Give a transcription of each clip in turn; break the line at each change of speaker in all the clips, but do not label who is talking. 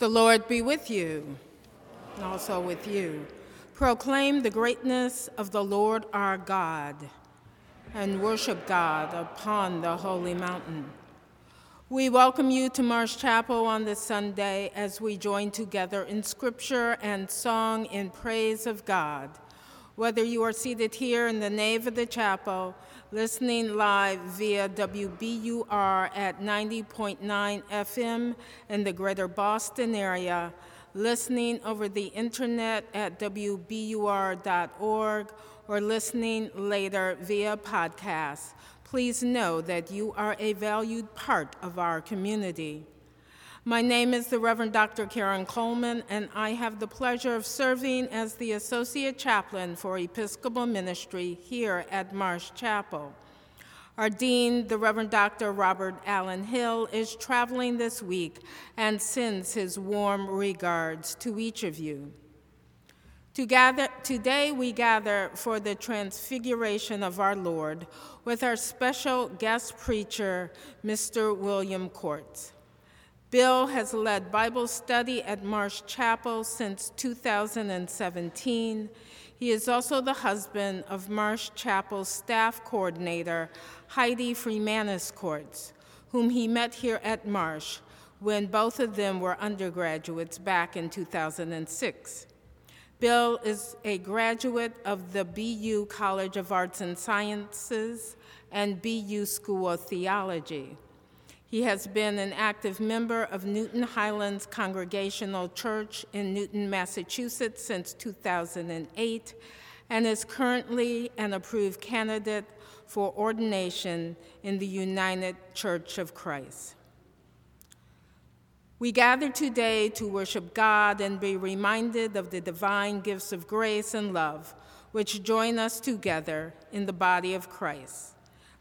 The Lord be with you, and also with you. Proclaim the greatness of the Lord our God, and worship God upon the holy mountain. We welcome you to Marsh Chapel on this Sunday as we join together in scripture and song in praise of God. Whether you are seated here in the nave of the chapel, listening live via WBUR at 90.9 FM in the greater Boston area, listening over the internet at WBUR.org, or listening later via podcast, please know that you are a valued part of our community. My name is the Reverend Dr. Karen Coleman, and I have the pleasure of serving as the Associate Chaplain for Episcopal Ministry here at Marsh Chapel. Our Dean, the Reverend Dr. Robert Allen Hill, is traveling this week and sends his warm regards to each of you. Together, today we gather for the transfiguration of our Lord with our special guest preacher, Mr. William Cordts. Bill has led Bible study at Marsh Chapel since 2017. He is also the husband of Marsh Chapel staff coordinator, Heidi Freemanis Cordts, whom he met here at Marsh when both of them were undergraduates back in 2006. Bill is a graduate of the BU College of Arts and Sciences and BU School of Theology. He has been an active member of Newton Highlands Congregational Church in Newton, Massachusetts since 2008 and is currently an approved candidate for ordination in the United Church of Christ. We gather today to worship God and be reminded of the divine gifts of grace and love which join us together in the body of Christ.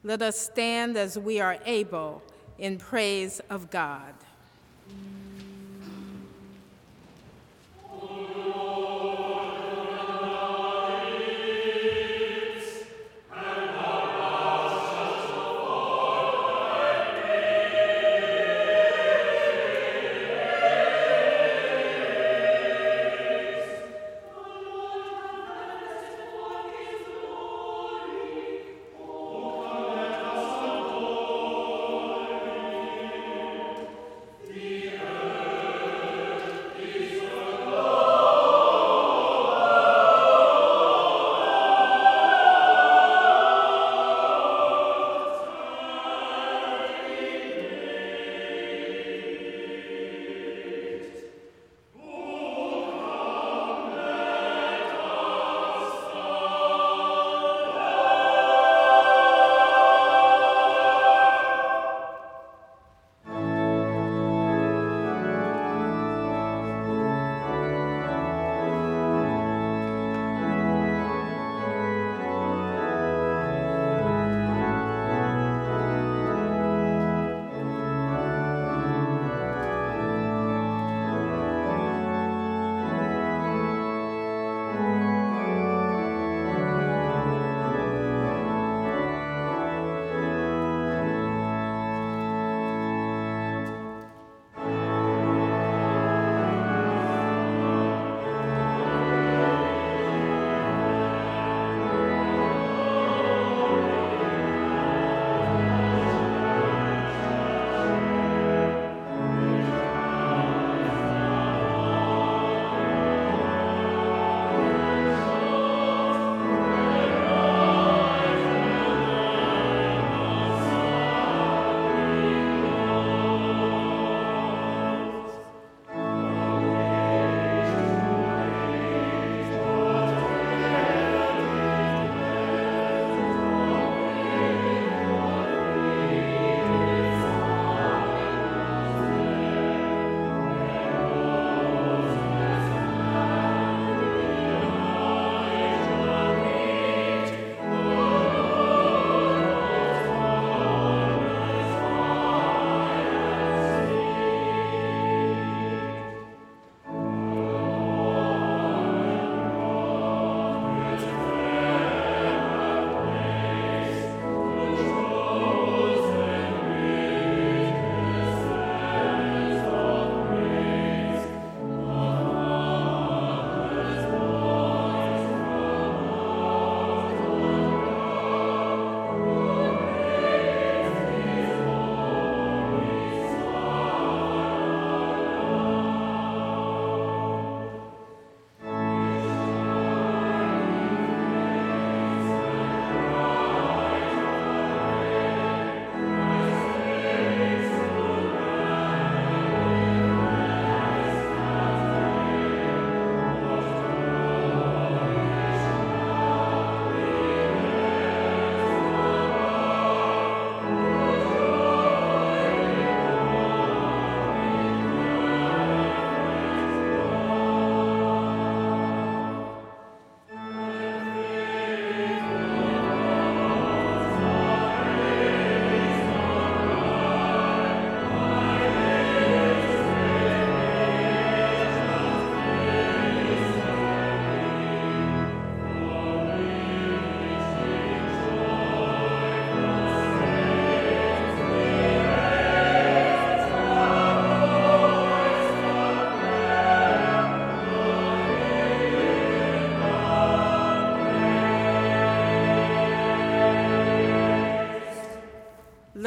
Let us stand as we are able in praise of God.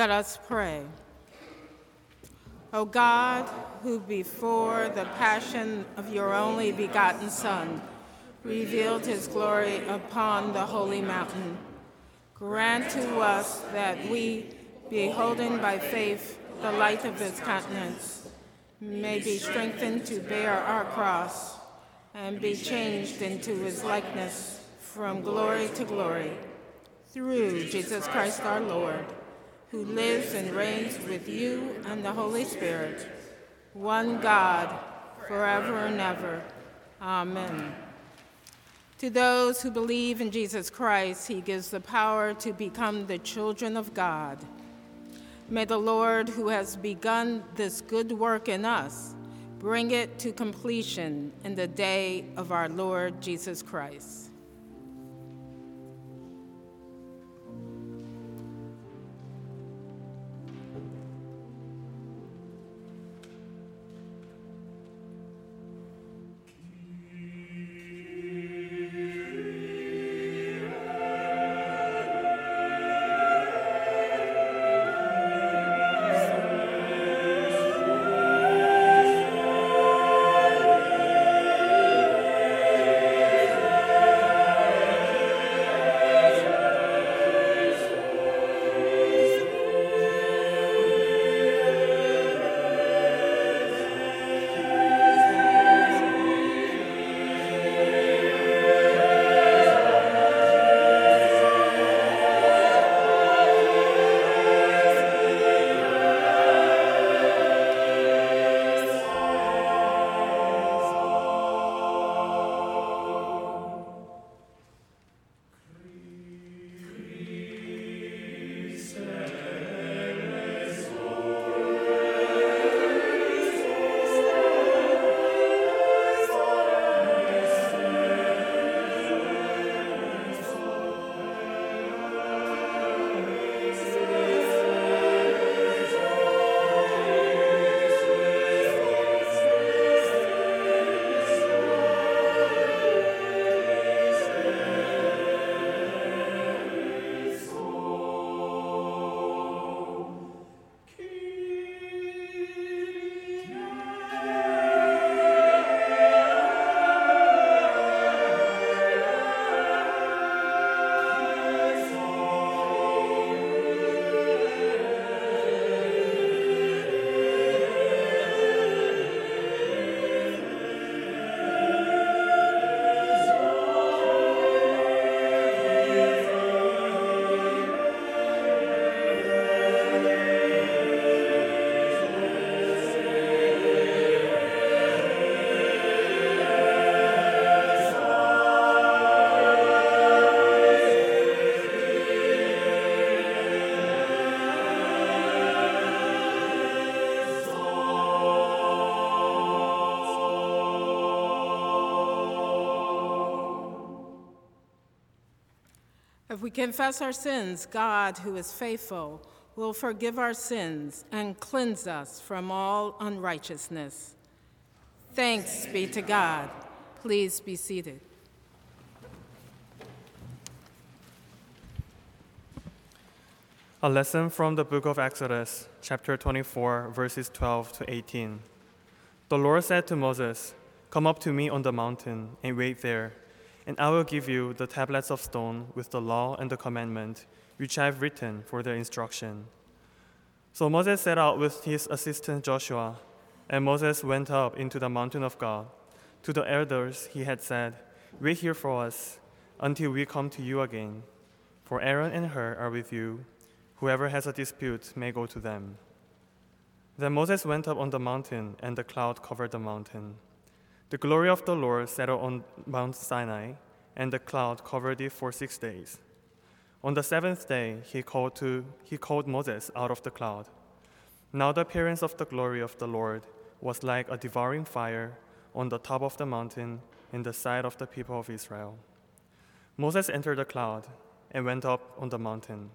Let us pray. O God, who before the passion of your only begotten Son revealed his glory upon the holy mountain, grant to us that we, beholding by faith the light of his countenance, may be strengthened to bear our cross and be changed into his likeness from glory to glory. Through Jesus Christ our Lord, who lives and reigns with you and the Holy Spirit, one God, forever and ever. Amen. To those who believe in Jesus Christ, he gives the power to become the children of God. May the Lord, who has begun this good work in us, bring it to completion in the day of our Lord Jesus Christ. We confess our sins, God, who is faithful, will forgive our sins and cleanse us from all unrighteousness. Thanks be to God. Please be seated.
A lesson from the book of Exodus, chapter 24, verses 12 to 18. The Lord said to Moses, Come up to me on the mountain and wait there, and I will give you the tablets of stone with the law and the commandment, which I have written for their instruction. So Moses set out with his assistant Joshua, and Moses went up into the mountain of God. To the elders he had said, Wait here for us until we come to you again, for Aaron and Hur are with you Whoever has a dispute may go to them. Then Moses went up on the mountain, and the cloud covered the mountain. The glory of the Lord settled on Mount Sinai, and the cloud covered it for six days. On the seventh day, he called, to, he called Moses out of the cloud. Now the appearance of the glory of the Lord was like a devouring fire on the top of the mountain in the sight of the people of Israel. Moses entered the cloud and went up on the mountain.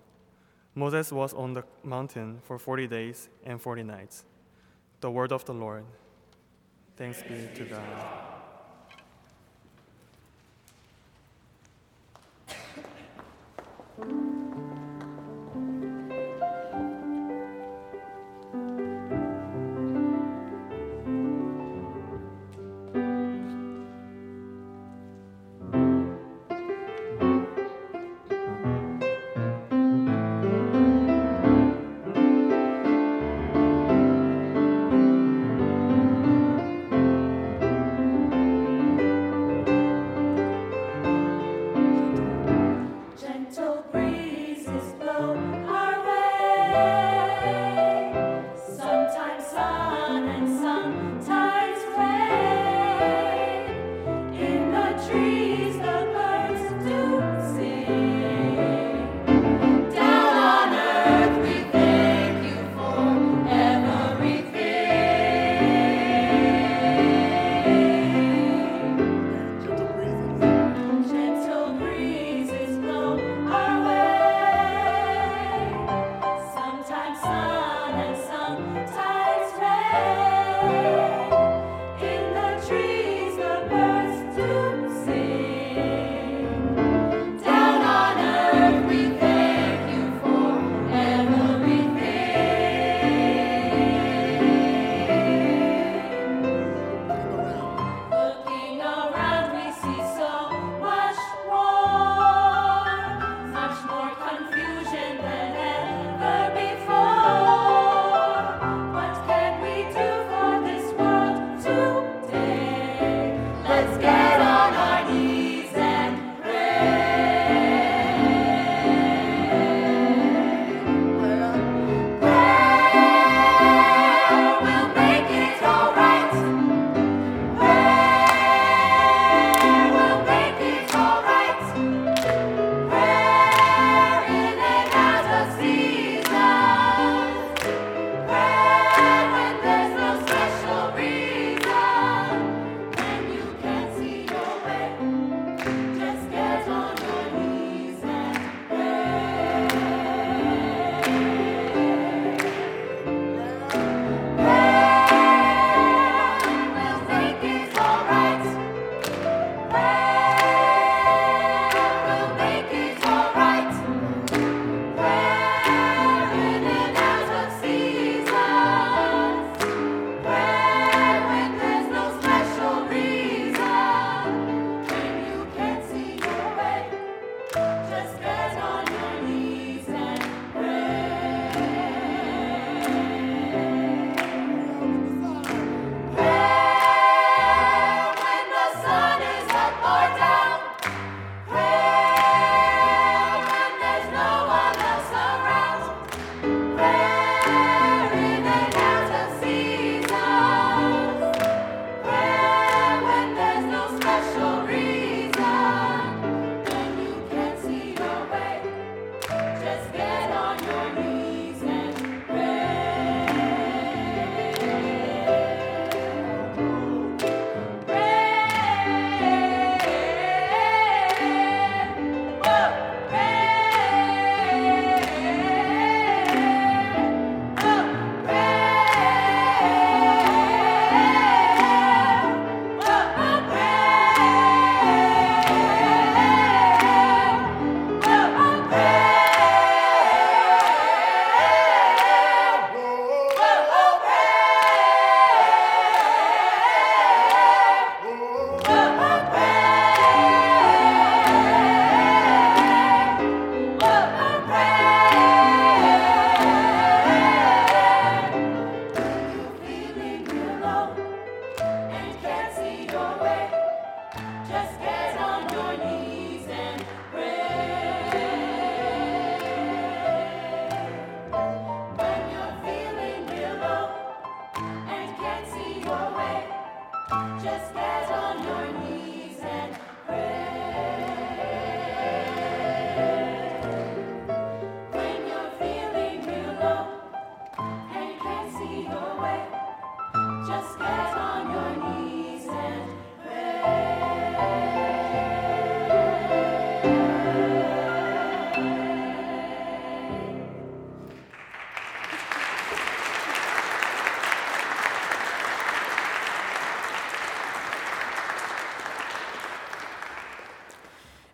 Moses was on the mountain for 40 days and 40 nights. The word of the Lord. Thanks be to God.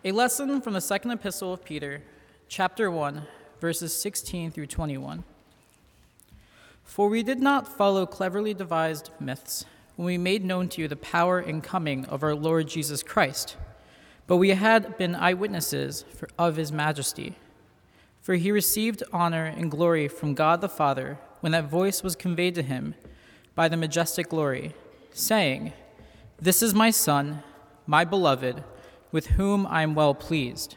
A lesson from the second epistle of Peter, chapter 1, verses 16 through 21. For we did not follow cleverly devised myths when we made known to you the power and coming of our Lord Jesus Christ, but we had been eyewitnesses for, of his majesty. For he received honor and glory from God the Father when that voice was conveyed to him by the majestic glory, saying, This is my Son, my beloved with whom I am well pleased.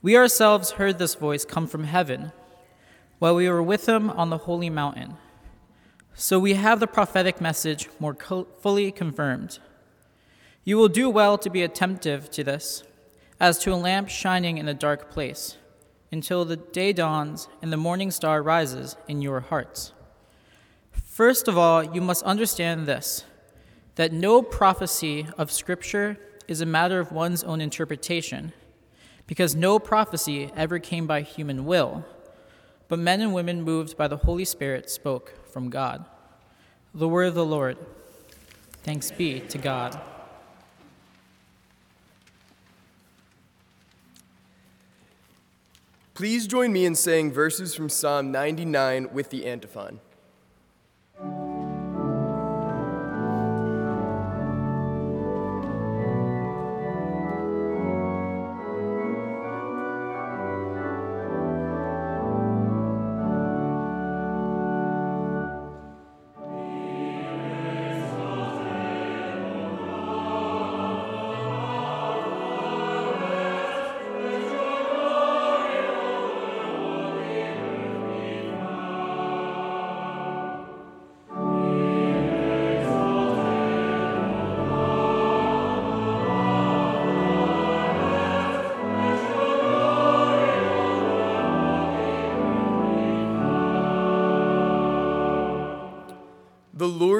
We ourselves heard this voice come from heaven while we were with him on the holy mountain. So we have the prophetic message more co- fully confirmed. You will do well to be attentive to this, as to a lamp shining in a dark place, until the day dawns and the morning star rises in your hearts. First of all, you must understand this that no prophecy of Scripture is a matter of one's own interpretation, because no prophecy ever came by human will, but men and women moved by the Holy Spirit spoke from God. The word of the Lord. Thanks be to God.
Please join me in saying verses from Psalm 99 with the antiphon.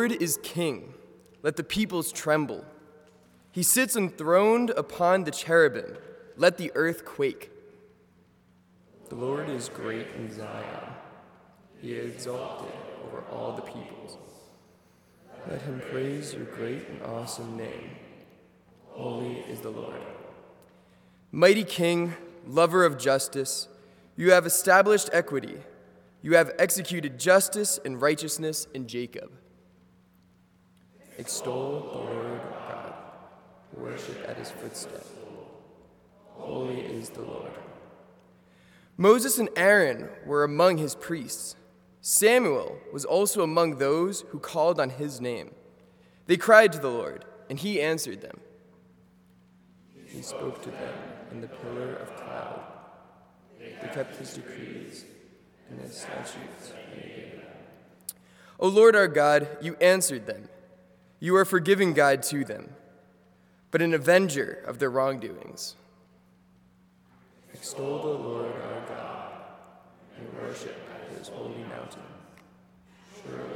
Lord is king. Let the peoples tremble. He sits enthroned upon the cherubim. Let the earth quake.
The Lord is great in Zion. He is exalted over all the peoples. Let him praise your great and awesome name. Holy is the Lord.
Mighty King, lover of justice, you have established equity. You have executed justice and righteousness in Jacob.
Extol the Lord God. Worship at his footstep. Holy is the Lord.
Moses and Aaron were among his priests. Samuel was also among those who called on his name. They cried to the Lord, and he answered them.
He spoke to them in the pillar of cloud. They kept his decrees and his statutes.
O Lord our God, you answered them. You are forgiving God to them, but an avenger of their wrongdoings.
Extol the Lord our God and worship at his holy mountain. Surely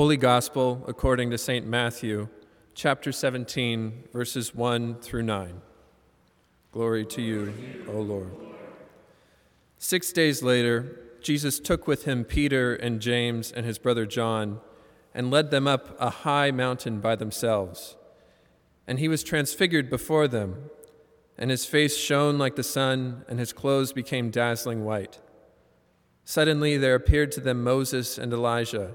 Holy Gospel according to St. Matthew, chapter 17, verses 1 through 9. Glory to you, O Lord. Six days later, Jesus took with him Peter and James and his brother John and led them up a high mountain by themselves. And he was transfigured before them, and his face shone like the sun, and his clothes became dazzling white. Suddenly there appeared to them Moses and Elijah,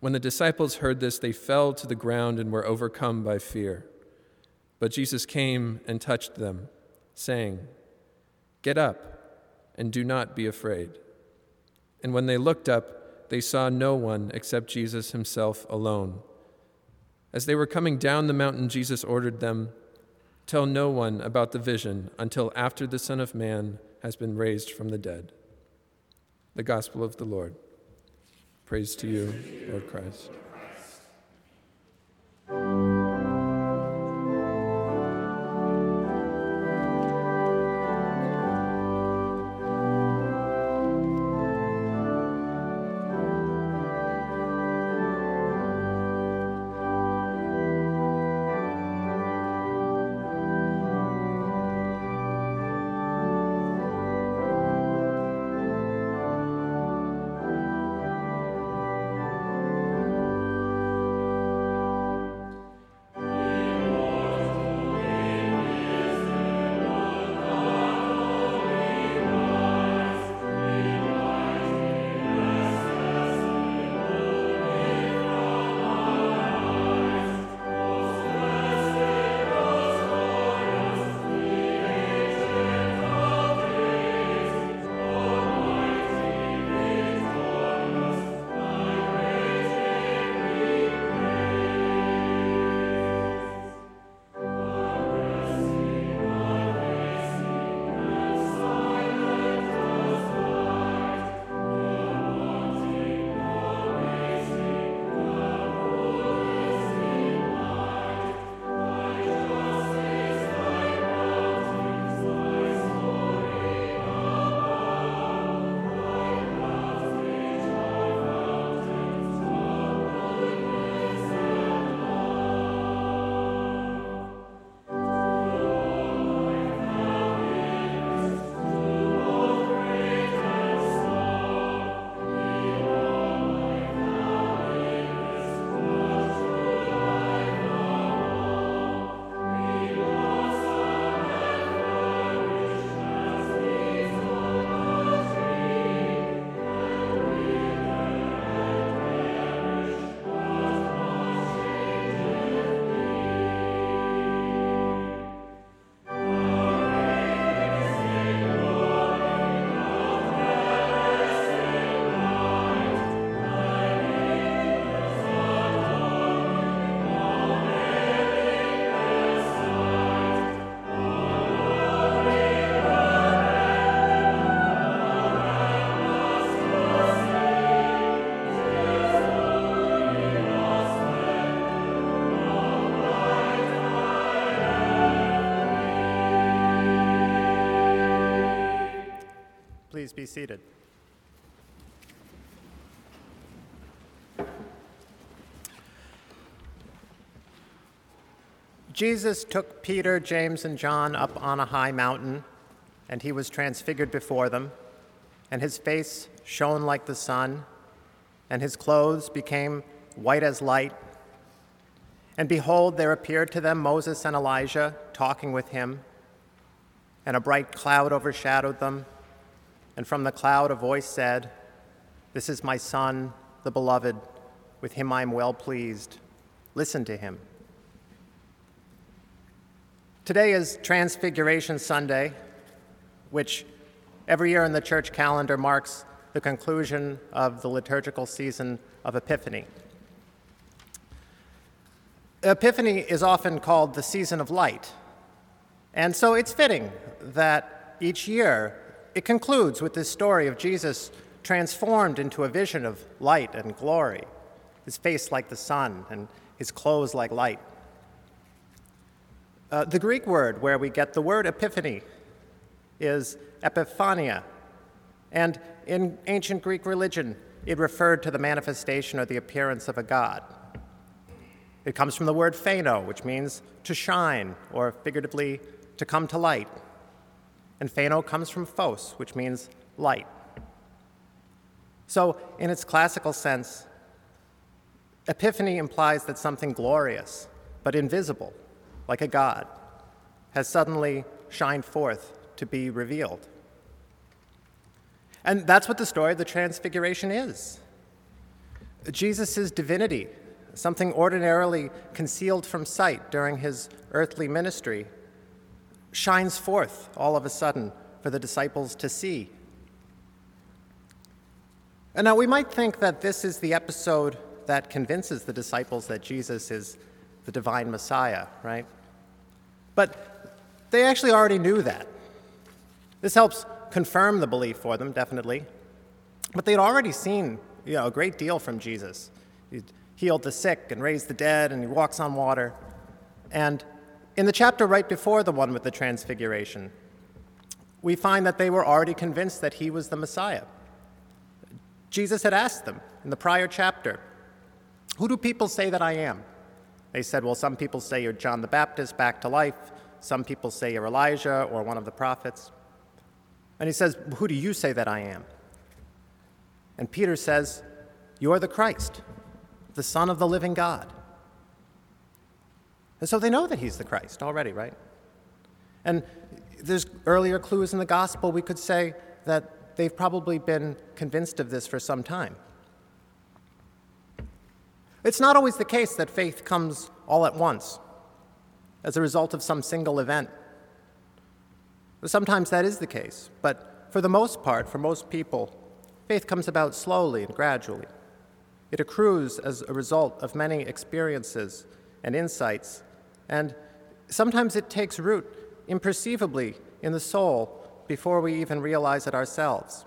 When the disciples heard this, they fell to the ground and were overcome by fear. But Jesus came and touched them, saying, Get up and do not be afraid. And when they looked up, they saw no one except Jesus himself alone. As they were coming down the mountain, Jesus ordered them, Tell no one about the vision until after the Son of Man has been raised from the dead. The Gospel of the Lord. Praise to you, Lord Christ.
Be seated. Jesus took Peter, James, and John up on a high mountain, and he was transfigured before them, and his face shone like the sun, and his clothes became white as light. And behold, there appeared to them Moses and Elijah talking with him, and a bright cloud overshadowed them. And from the cloud a voice said, This is my Son, the Beloved, with him I am well pleased. Listen to him. Today is Transfiguration Sunday, which every year in the church calendar marks the conclusion of the liturgical season of Epiphany. Epiphany is often called the season of light. And so it's fitting that each year it concludes with this story of Jesus transformed into a vision of light and glory, his face like the sun and his clothes like light. Uh, the Greek word where we get the word epiphany is epiphania. And in ancient Greek religion, it referred to the manifestation or the appearance of a god. It comes from the word phano, which means to shine, or figuratively, to come to light. And phano comes from phos, which means light. So, in its classical sense, epiphany implies that something glorious, but invisible, like a god, has suddenly shined forth to be revealed. And that's what the story of the Transfiguration is. Jesus' divinity, something ordinarily concealed from sight during his earthly ministry, shines forth all of a sudden for the disciples to see. And now we might think that this is the episode that convinces the disciples that Jesus is the divine Messiah, right? But they actually already knew that. This helps confirm the belief for them, definitely. But they'd already seen you know, a great deal from Jesus. He healed the sick and raised the dead, and he walks on water. And in the chapter right before the one with the transfiguration, we find that they were already convinced that he was the Messiah. Jesus had asked them in the prior chapter, Who do people say that I am? They said, Well, some people say you're John the Baptist back to life, some people say you're Elijah or one of the prophets. And he says, Who do you say that I am? And Peter says, You're the Christ, the Son of the living God. And so they know that he's the Christ already, right? And there's earlier clues in the gospel we could say that they've probably been convinced of this for some time. It's not always the case that faith comes all at once as a result of some single event. Sometimes that is the case, but for the most part, for most people, faith comes about slowly and gradually. It accrues as a result of many experiences and insights and sometimes it takes root imperceivably in the soul before we even realize it ourselves.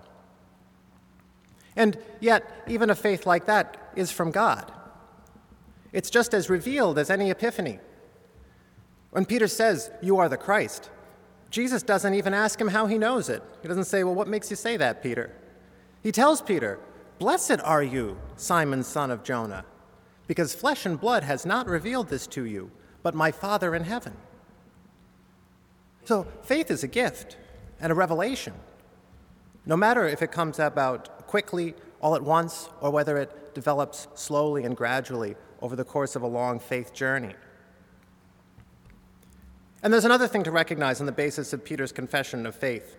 And yet, even a faith like that is from God. It's just as revealed as any epiphany. When Peter says, You are the Christ, Jesus doesn't even ask him how he knows it. He doesn't say, Well, what makes you say that, Peter? He tells Peter, Blessed are you, Simon, son of Jonah, because flesh and blood has not revealed this to you, but my Father in heaven. So faith is a gift and a revelation, no matter if it comes about quickly, all at once, or whether it develops slowly and gradually over the course of a long faith journey. And there's another thing to recognize on the basis of Peter's confession of faith.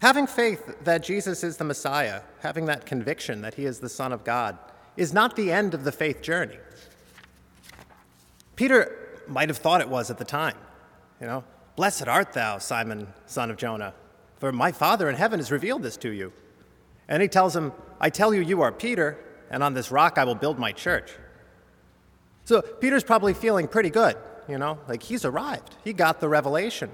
Having faith that Jesus is the Messiah, having that conviction that he is the Son of God, is not the end of the faith journey. Peter might have thought it was at the time. You know, blessed art thou, Simon, son of Jonah, for my Father in heaven has revealed this to you. And he tells him, I tell you, you are Peter, and on this rock I will build my church. So Peter's probably feeling pretty good, you know, like he's arrived. He got the revelation.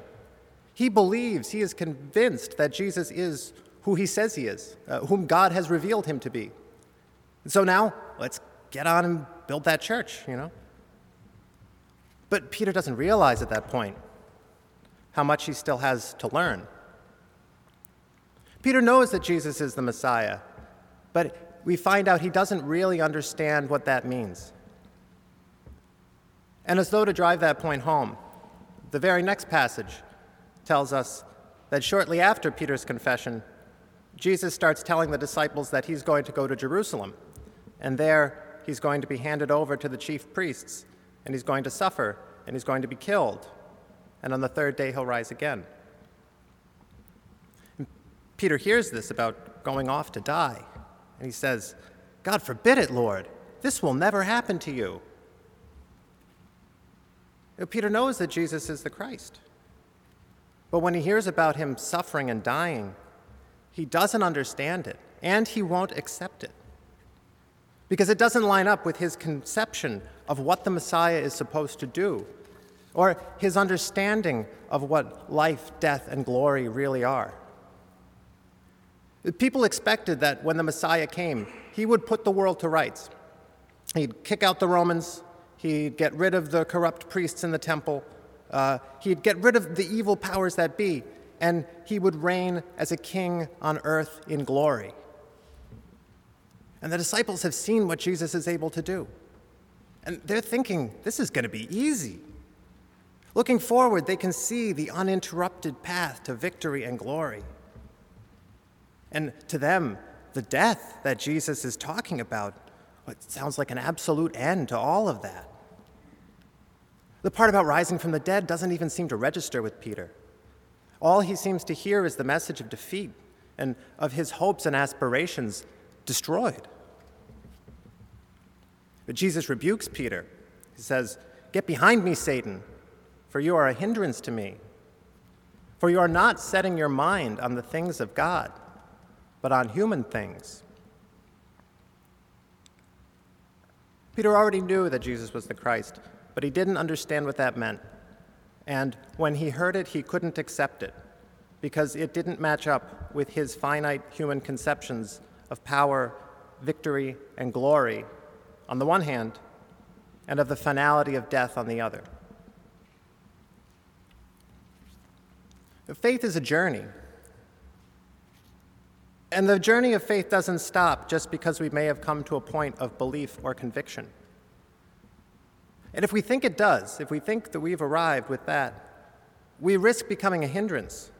He believes, he is convinced that Jesus is who he says he is, uh, whom God has revealed him to be. And so now, let's get on and build that church, you know. But Peter doesn't realize at that point how much he still has to learn. Peter knows that Jesus is the Messiah, but we find out he doesn't really understand what that means. And as though to drive that point home, the very next passage tells us that shortly after Peter's confession, Jesus starts telling the disciples that he's going to go to Jerusalem, and there he's going to be handed over to the chief priests and he's going to suffer, and he's going to be killed, and on the third day he'll rise again. And Peter hears this about going off to die, and he says, God forbid it, Lord. This will never happen to you. you Peter knows that Jesus is the Christ. But when he hears about him suffering and dying, he doesn't understand it, and he won't accept it because it doesn't line up with his conception of what the Messiah is supposed to do, or his understanding of what life, death, and glory really are. People expected that when the Messiah came, he would put the world to rights. He'd kick out the Romans, he'd get rid of the corrupt priests in the temple, uh, he'd get rid of the evil powers that be, and he would reign as a king on earth in glory. And the disciples have seen what Jesus is able to do. And they're thinking, this is going to be easy. Looking forward, they can see the uninterrupted path to victory and glory. And to them, the death that Jesus is talking about it sounds like an absolute end to all of that. The part about rising from the dead doesn't even seem to register with Peter. All he seems to hear is the message of defeat and of his hopes and aspirations destroyed. But Jesus rebukes Peter. He says, Get behind me, Satan, for you are a hindrance to me. For you are not setting your mind on the things of God, but on human things. Peter already knew that Jesus was the Christ, but he didn't understand what that meant. And when he heard it, he couldn't accept it because it didn't match up with his finite human conceptions of power, victory, and glory on the one hand, and of the finality of death on the other. Faith is a journey. And the journey of faith doesn't stop just because we may have come to a point of belief or conviction. And if we think it does, if we think that we've arrived with that, we risk becoming a hindrance.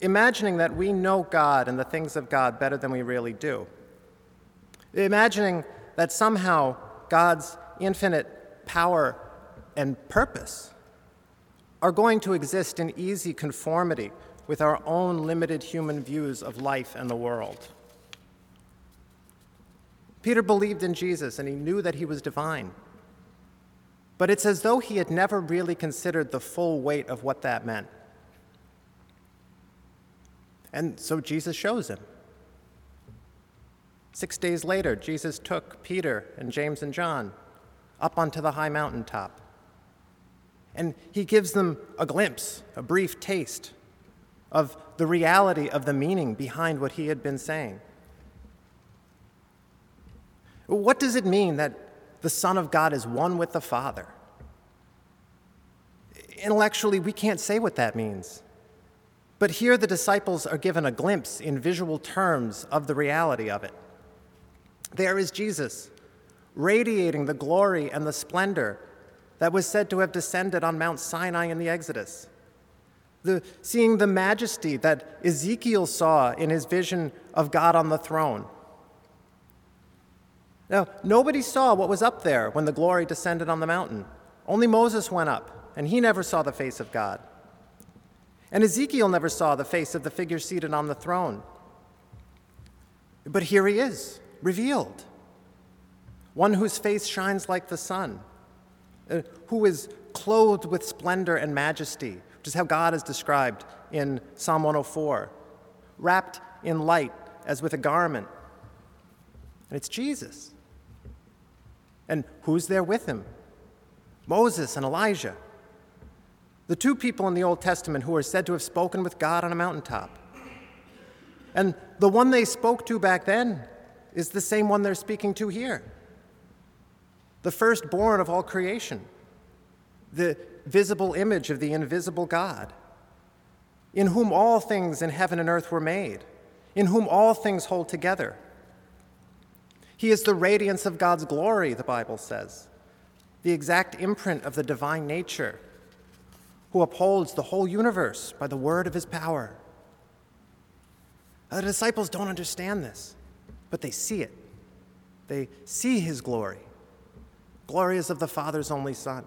Imagining that we know God and the things of God better than we really do. Imagining that somehow God's infinite power and purpose are going to exist in easy conformity with our own limited human views of life and the world. Peter believed in Jesus and he knew that he was divine. But it's as though he had never really considered the full weight of what that meant. And so Jesus shows him. Six days later, Jesus took Peter and James and John up onto the high mountaintop. And he gives them a glimpse, a brief taste of the reality of the meaning behind what he had been saying. What does it mean that the Son of God is one with the Father? Intellectually, we can't say what that means. But here the disciples are given a glimpse in visual terms of the reality of it. There is Jesus, radiating the glory and the splendor that was said to have descended on Mount Sinai in the Exodus. The, seeing the majesty that Ezekiel saw in his vision of God on the throne. Now, nobody saw what was up there when the glory descended on the mountain. Only Moses went up, and he never saw the face of God. And Ezekiel never saw the face of the figure seated on the throne. But here he is, revealed. One whose face shines like the sun, uh, who is clothed with splendor and majesty, which is how God is described in Psalm 104, wrapped in light as with a garment. And it's Jesus. And who's there with him? Moses and Elijah, the two people in the Old Testament who are said to have spoken with God on a mountaintop. And the one they spoke to back then is the same one they're speaking to here the firstborn of all creation, the visible image of the invisible God, in whom all things in heaven and earth were made, in whom all things hold together. He is the radiance of God's glory, the Bible says, the exact imprint of the divine nature, who upholds the whole universe by the word of his power. Uh, the disciples don't understand this but they see it. They see his glory. Glory is of the Father's only Son.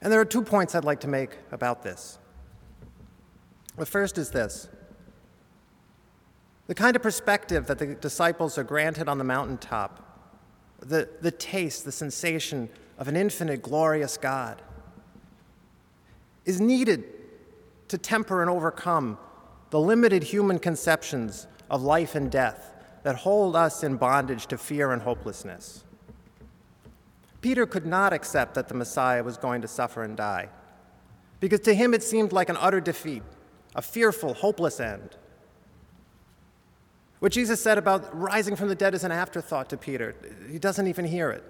And there are two points I'd like to make about this. The first is this the kind of perspective that the disciples are granted on the mountaintop, the, the taste, the sensation of an infinite, glorious God, is needed to temper and overcome the limited human conceptions of life and death that hold us in bondage to fear and hopelessness. Peter could not accept that the Messiah was going to suffer and die, because to him it seemed like an utter defeat, a fearful, hopeless end. What Jesus said about rising from the dead is an afterthought to Peter. He doesn't even hear it.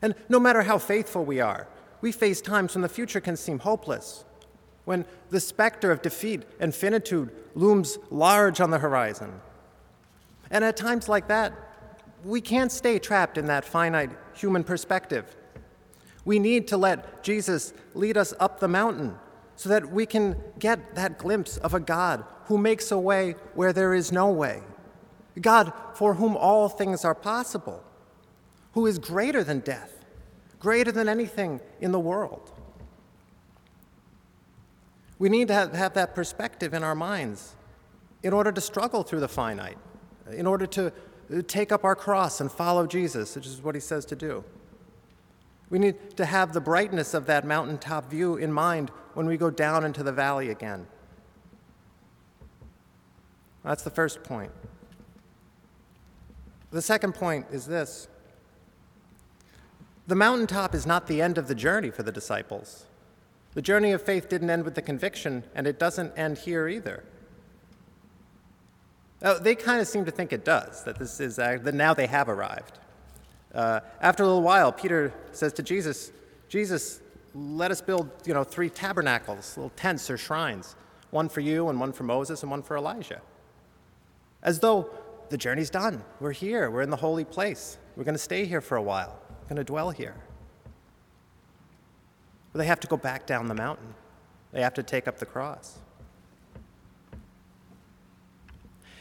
And no matter how faithful we are, we face times when the future can seem hopeless, when the specter of defeat and finitude looms large on the horizon. And at times like that, we can't stay trapped in that finite human perspective. We need to let Jesus lead us up the mountain so that we can get that glimpse of a God who makes a way where there is no way, God for whom all things are possible, who is greater than death, greater than anything in the world. We need to have, have that perspective in our minds in order to struggle through the finite, in order to uh, take up our cross and follow Jesus, which is what he says to do. We need to have the brightness of that mountaintop view in mind when we go down into the valley again. That's the first point. The second point is this the mountaintop is not the end of the journey for the disciples. The journey of faith didn't end with the conviction, and it doesn't end here either. Oh, they kind of seem to think it does, that this is uh, that now they have arrived. Uh, after a little while, Peter says to Jesus, Jesus, let us build, you know, three tabernacles, little tents or shrines, one for you and one for Moses and one for Elijah as though the journey's done. We're here, we're in the holy place. We're going to stay here for a while, we're going to dwell here. But they have to go back down the mountain, they have to take up the cross.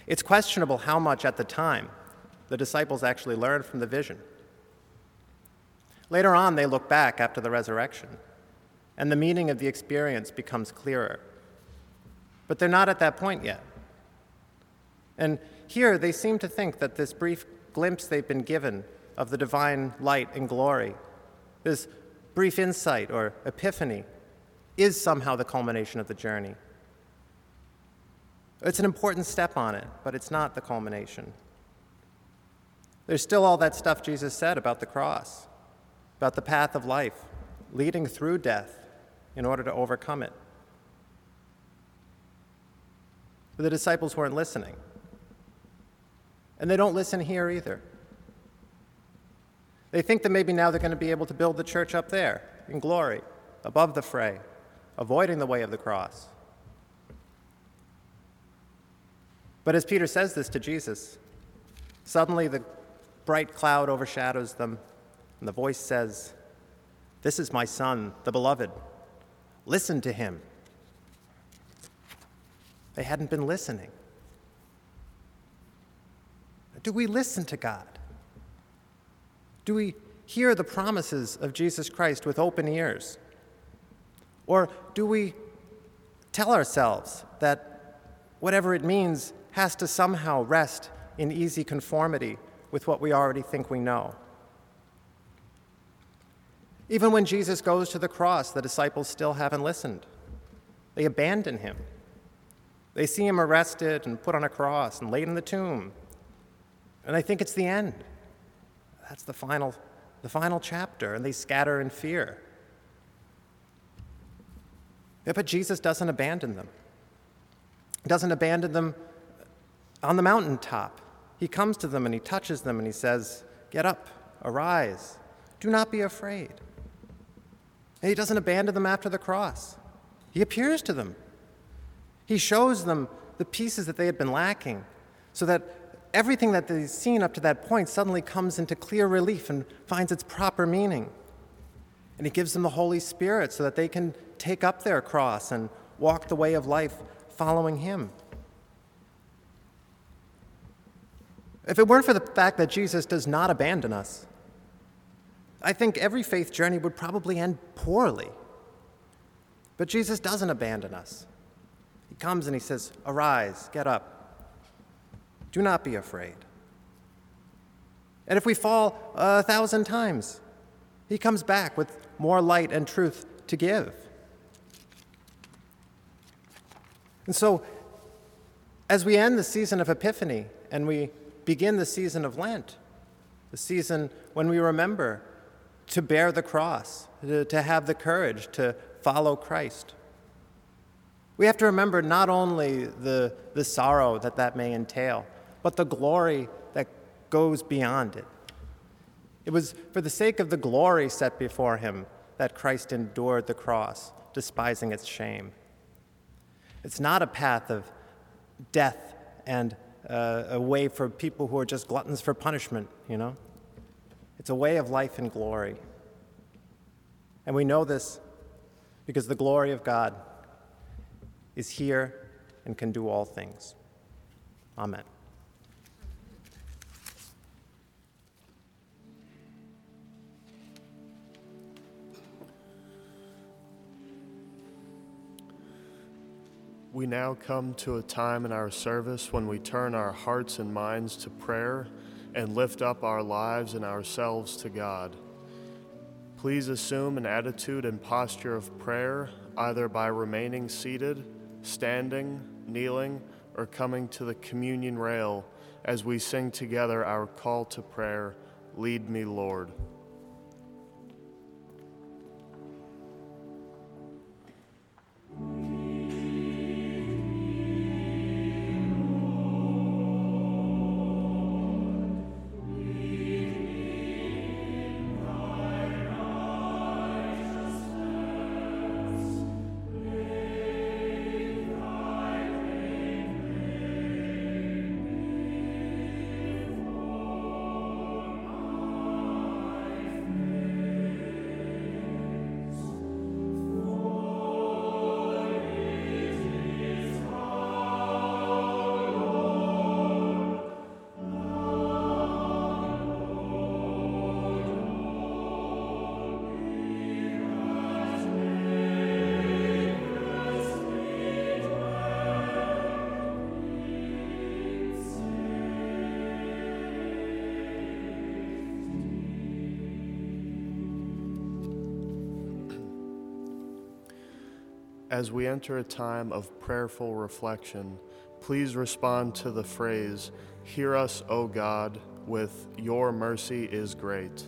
It's questionable how much at the time the disciples actually learned from the vision. Later on, they look back after the resurrection, and the meaning of the experience becomes clearer. But they're not at that point yet. And here they seem to think that this brief glimpse they've been given of the divine light and glory, this brief insight or epiphany, is somehow the culmination of the journey. It's an important step on it, but it's not the culmination. There's still all that stuff Jesus said about the cross, about the path of life, leading through death in order to overcome it. But the disciples weren't listening. And they don't listen here either. They think that maybe now they're going to be able to build the church up there in glory, above the fray, avoiding the way of the cross. But as Peter says this to Jesus, suddenly the bright cloud overshadows them, and the voice says, This is my son, the beloved. Listen to him. They hadn't been listening. Do we listen to God? Do we hear the promises of Jesus Christ with open ears? Or do we tell ourselves that whatever it means has to somehow rest in easy conformity with what we already think we know? Even when Jesus goes to the cross, the disciples still haven't listened. They abandon him. They see him arrested and put on a cross and laid in the tomb. And I think it's the end. That's the final, the final chapter, and they scatter in fear. Yeah, but Jesus doesn't abandon them. He doesn't abandon them on the mountaintop. He comes to them and he touches them and he says, Get up, arise, do not be afraid. And he doesn't abandon them after the cross. He appears to them. He shows them the pieces that they had been lacking so that everything that they've seen up to that point suddenly comes into clear relief and finds its proper meaning. And He gives them the Holy Spirit so that they can take up their cross and walk the way of life following Him. If it weren't for the fact that Jesus does not abandon us, I think every faith journey would probably end poorly. But Jesus doesn't abandon us. He comes and he says, Arise, get up. Do not be afraid. And if we fall a thousand times, he comes back with more light and truth to give. And so, as we end the season of Epiphany and we begin the season of Lent, the season when we remember to bear the cross, to, to have the courage to follow Christ. We have to remember not only the, the sorrow that that may entail, but the glory that goes beyond it. It was for the sake of the glory set before him that Christ endured the cross, despising its shame. It's not a path of death and uh, a way for people who are just gluttons for punishment, you know? It's a way of life and glory. And we know this because the glory of God is here and can do all things. Amen.
We now come to a time in our service when we turn our hearts and minds to prayer and lift up our lives and ourselves to God. Please assume an attitude and posture of prayer, either by remaining seated, standing, kneeling, or coming to the communion rail as we sing together our call to prayer Lead me, Lord. As we enter a time of prayerful reflection, please respond to the phrase, Hear us, O God, with Your mercy is great.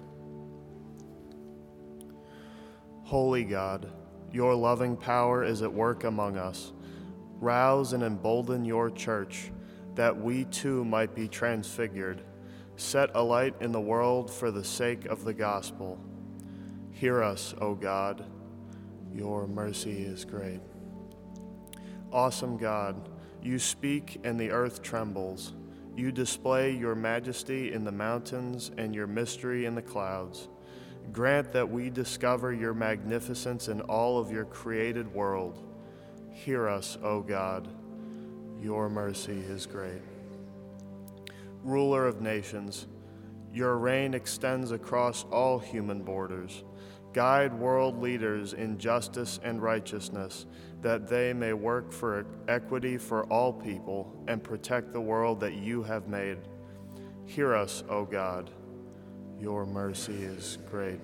Holy God, Your loving power is at work among us. Rouse and embolden Your church, that we too might be transfigured. Set a light in the world for the sake of the gospel. Hear us, O God your mercy is great. Awesome God, you speak and the earth trembles. You display your majesty in the mountains and your mystery in the clouds. Grant that we discover your magnificence in all of your created world. Hear us, O God. Your mercy is great. Ruler of nations, your reign extends across all human borders. Guide world leaders in justice and righteousness, that they may work for equity for all people and protect the world that you have made. Hear us, O God. Your mercy is great.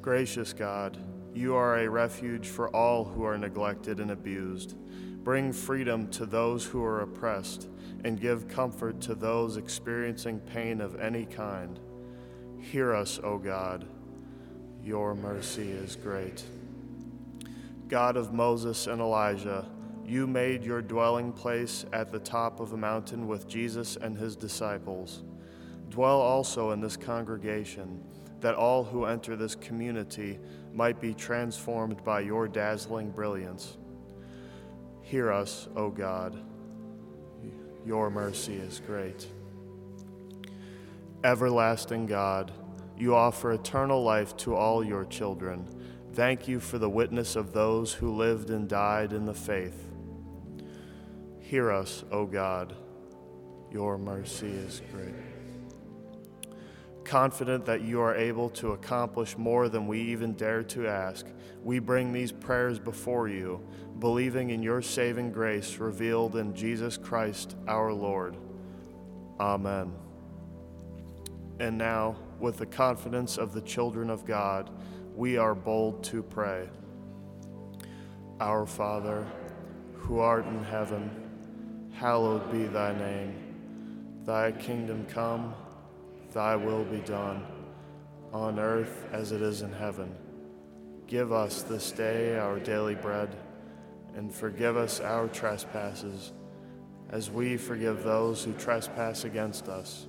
Gracious God, you are a refuge for all who are neglected and abused. Bring freedom to those who are oppressed and give comfort to those experiencing pain of any kind. Hear us, O God. Your mercy is great. God of Moses and Elijah, you made your dwelling place at the top of a mountain with Jesus and his disciples. Dwell also in this congregation, that all who enter this community might be transformed by your dazzling brilliance. Hear us, O God. Your mercy is great. Everlasting God, you offer eternal life to all your children. Thank you for the witness of those who lived and died in the faith. Hear us, O God. Your mercy is great. Confident that you are able to accomplish more than we even dare to ask, we bring these prayers before you, believing in your saving grace revealed in Jesus Christ our Lord. Amen. And now, with the confidence of the children of God, we are bold to pray. Our Father, who art in heaven, hallowed be thy name. Thy kingdom come, thy will be done, on earth as it is in heaven. Give us this day our daily bread, and forgive us our trespasses, as we forgive those who trespass against us.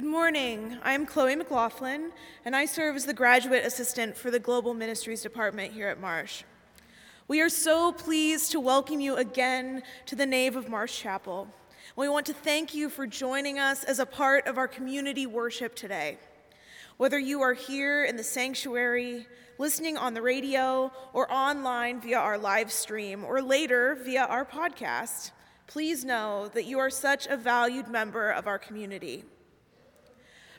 Good morning. I'm Chloe McLaughlin, and I serve as the graduate assistant for the Global Ministries Department here at Marsh. We are so pleased to welcome you again to the nave of Marsh Chapel. We want to thank you for joining us as a part of our community worship today. Whether you are here in the sanctuary, listening on the radio, or online via our live stream, or later via our podcast, please know that you are such a valued member of our community.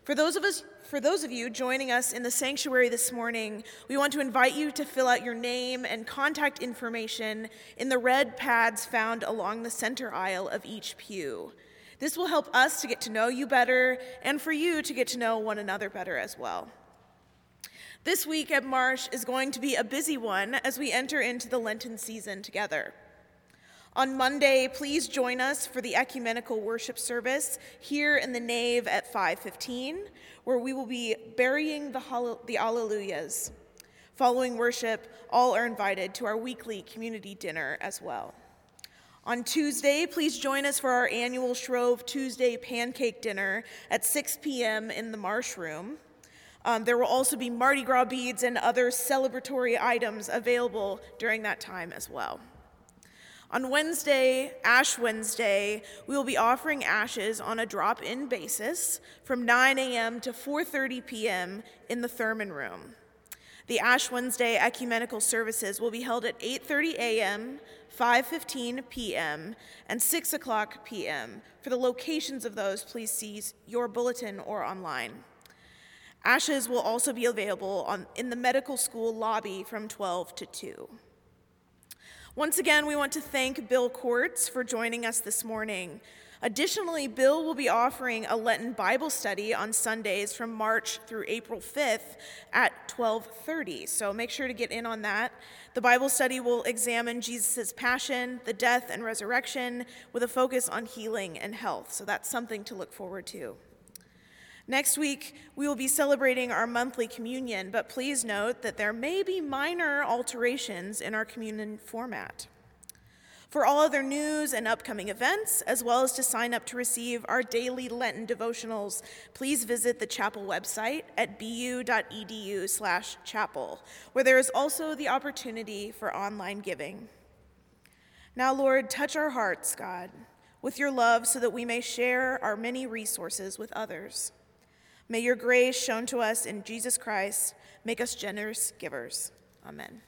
For those of us for those of you joining us in the sanctuary this morning, we want to invite you to fill out your name and contact information in the red pads found along the center aisle of each pew. This will help us to get to know you better and for you to get to know one another better as well. This week at Marsh is going to be a busy one as we enter into the Lenten season together. On Monday, please join us for the ecumenical worship service here in the nave at 5:15, where we will be burying the, hall- the Alleluias. Following worship, all are invited to our weekly community dinner as well. On Tuesday, please join us for our annual Shrove Tuesday pancake dinner at 6 p.m. in the Marsh Room. Um, there will also be Mardi Gras beads and other celebratory items available during that time as well. On Wednesday, Ash Wednesday, we will be offering ashes on a drop-in basis from 9 a.m. to 4:30 p.m. in the Thurman Room. The Ash Wednesday ecumenical services will be held at 8:30 a.m., 5:15 p.m., and 6 o'clock p.m. For the locations of those, please see your bulletin or online. Ashes will also be available on, in the medical school lobby from 12 to 2. Once again, we want to thank Bill Cordts for joining us this morning. Additionally, Bill will be offering a Lenten Bible study on Sundays from March through April 5th at 12:30. So make sure to get in on that. The Bible study will examine Jesus' passion, the death and resurrection with a focus on healing and health. So that's something to look forward to. Next week, we will be celebrating our monthly communion, but please note that there may be minor alterations in our communion format. For all other news and upcoming events, as well as to sign up to receive our daily Lenten devotionals, please visit the chapel website at bu.edu/chapel, where there is also the opportunity for online giving. Now, Lord, touch our hearts, God, with your love so that we may share our many resources with others. May your grace shown to us in Jesus Christ make us generous givers. Amen.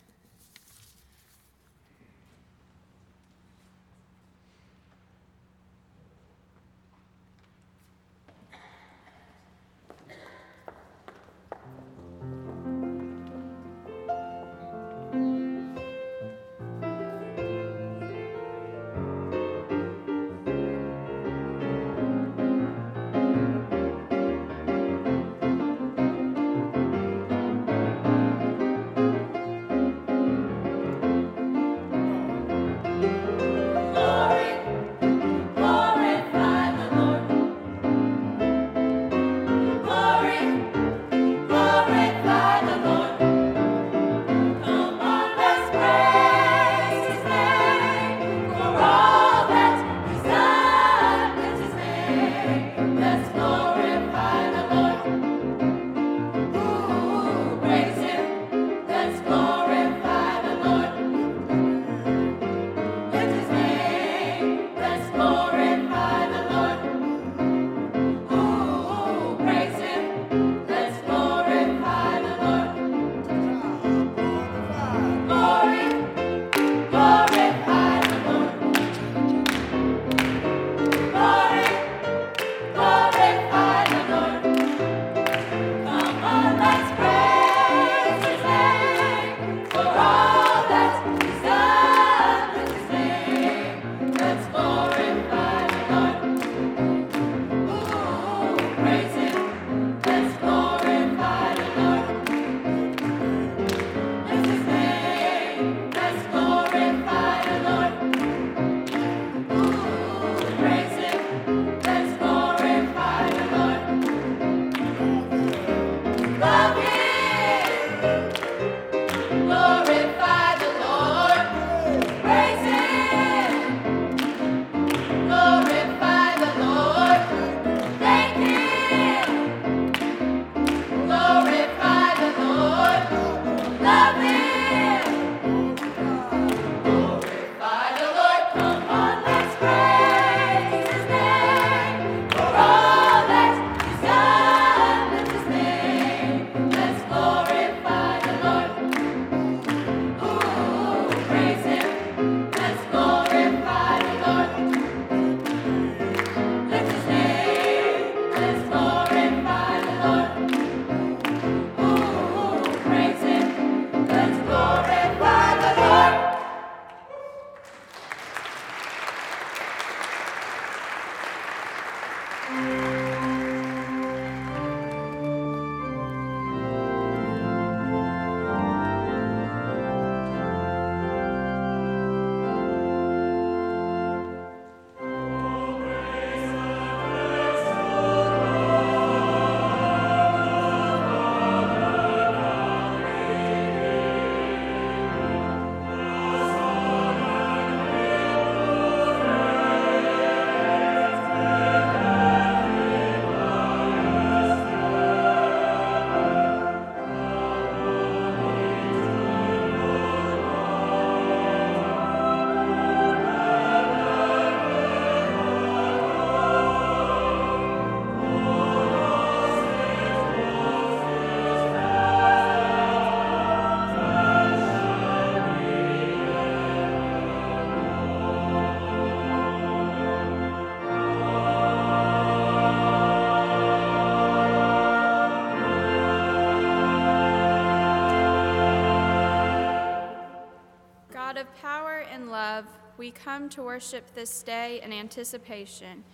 We come to worship this day in anticipation,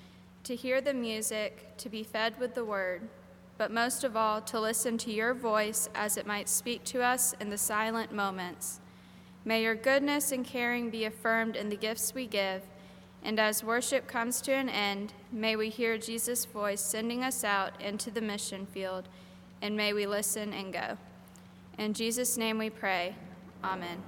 to hear the music, to be fed with the word, but most of all, to listen to your voice as it might speak to us in the silent moments. May your goodness and caring be affirmed in the gifts we give, and as worship comes to an end, may we hear Jesus' voice sending us out into the mission field, and may we listen and go. In Jesus' name we pray. Amen.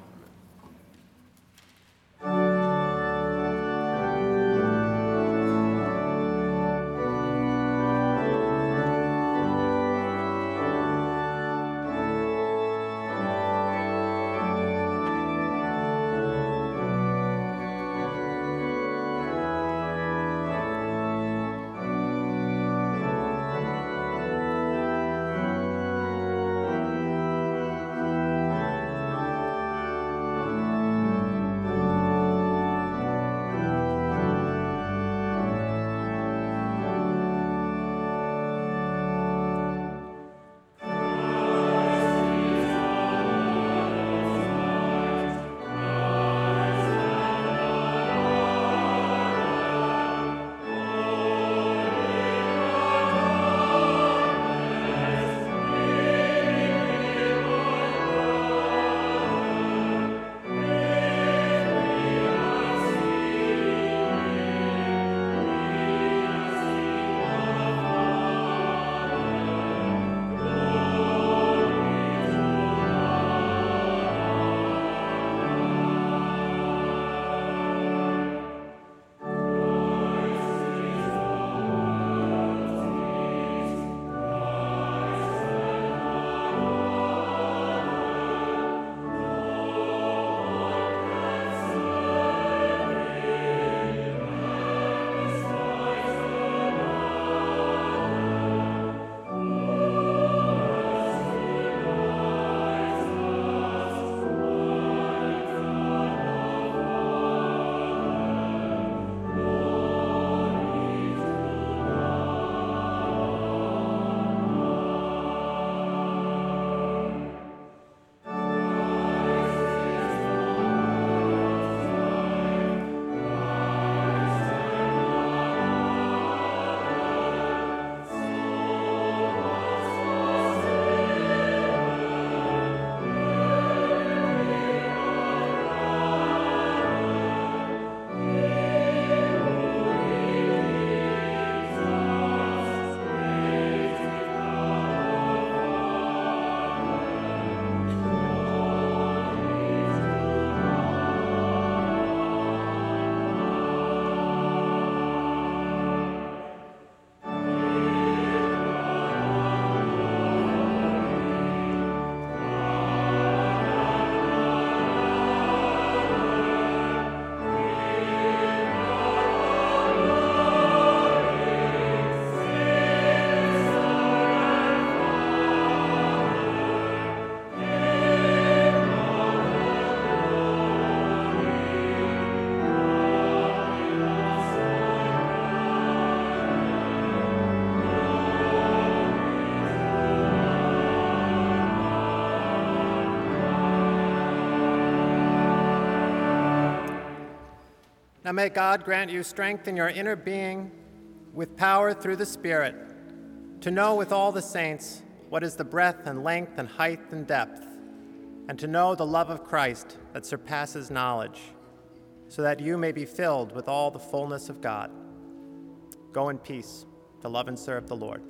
Now may God grant you strength in your inner being with power through the Spirit, to know with all the saints what is the breadth and length and height and depth, and to know the love of Christ that surpasses knowledge, so that you may be filled with all the fullness of God. Go in peace to love and serve the Lord.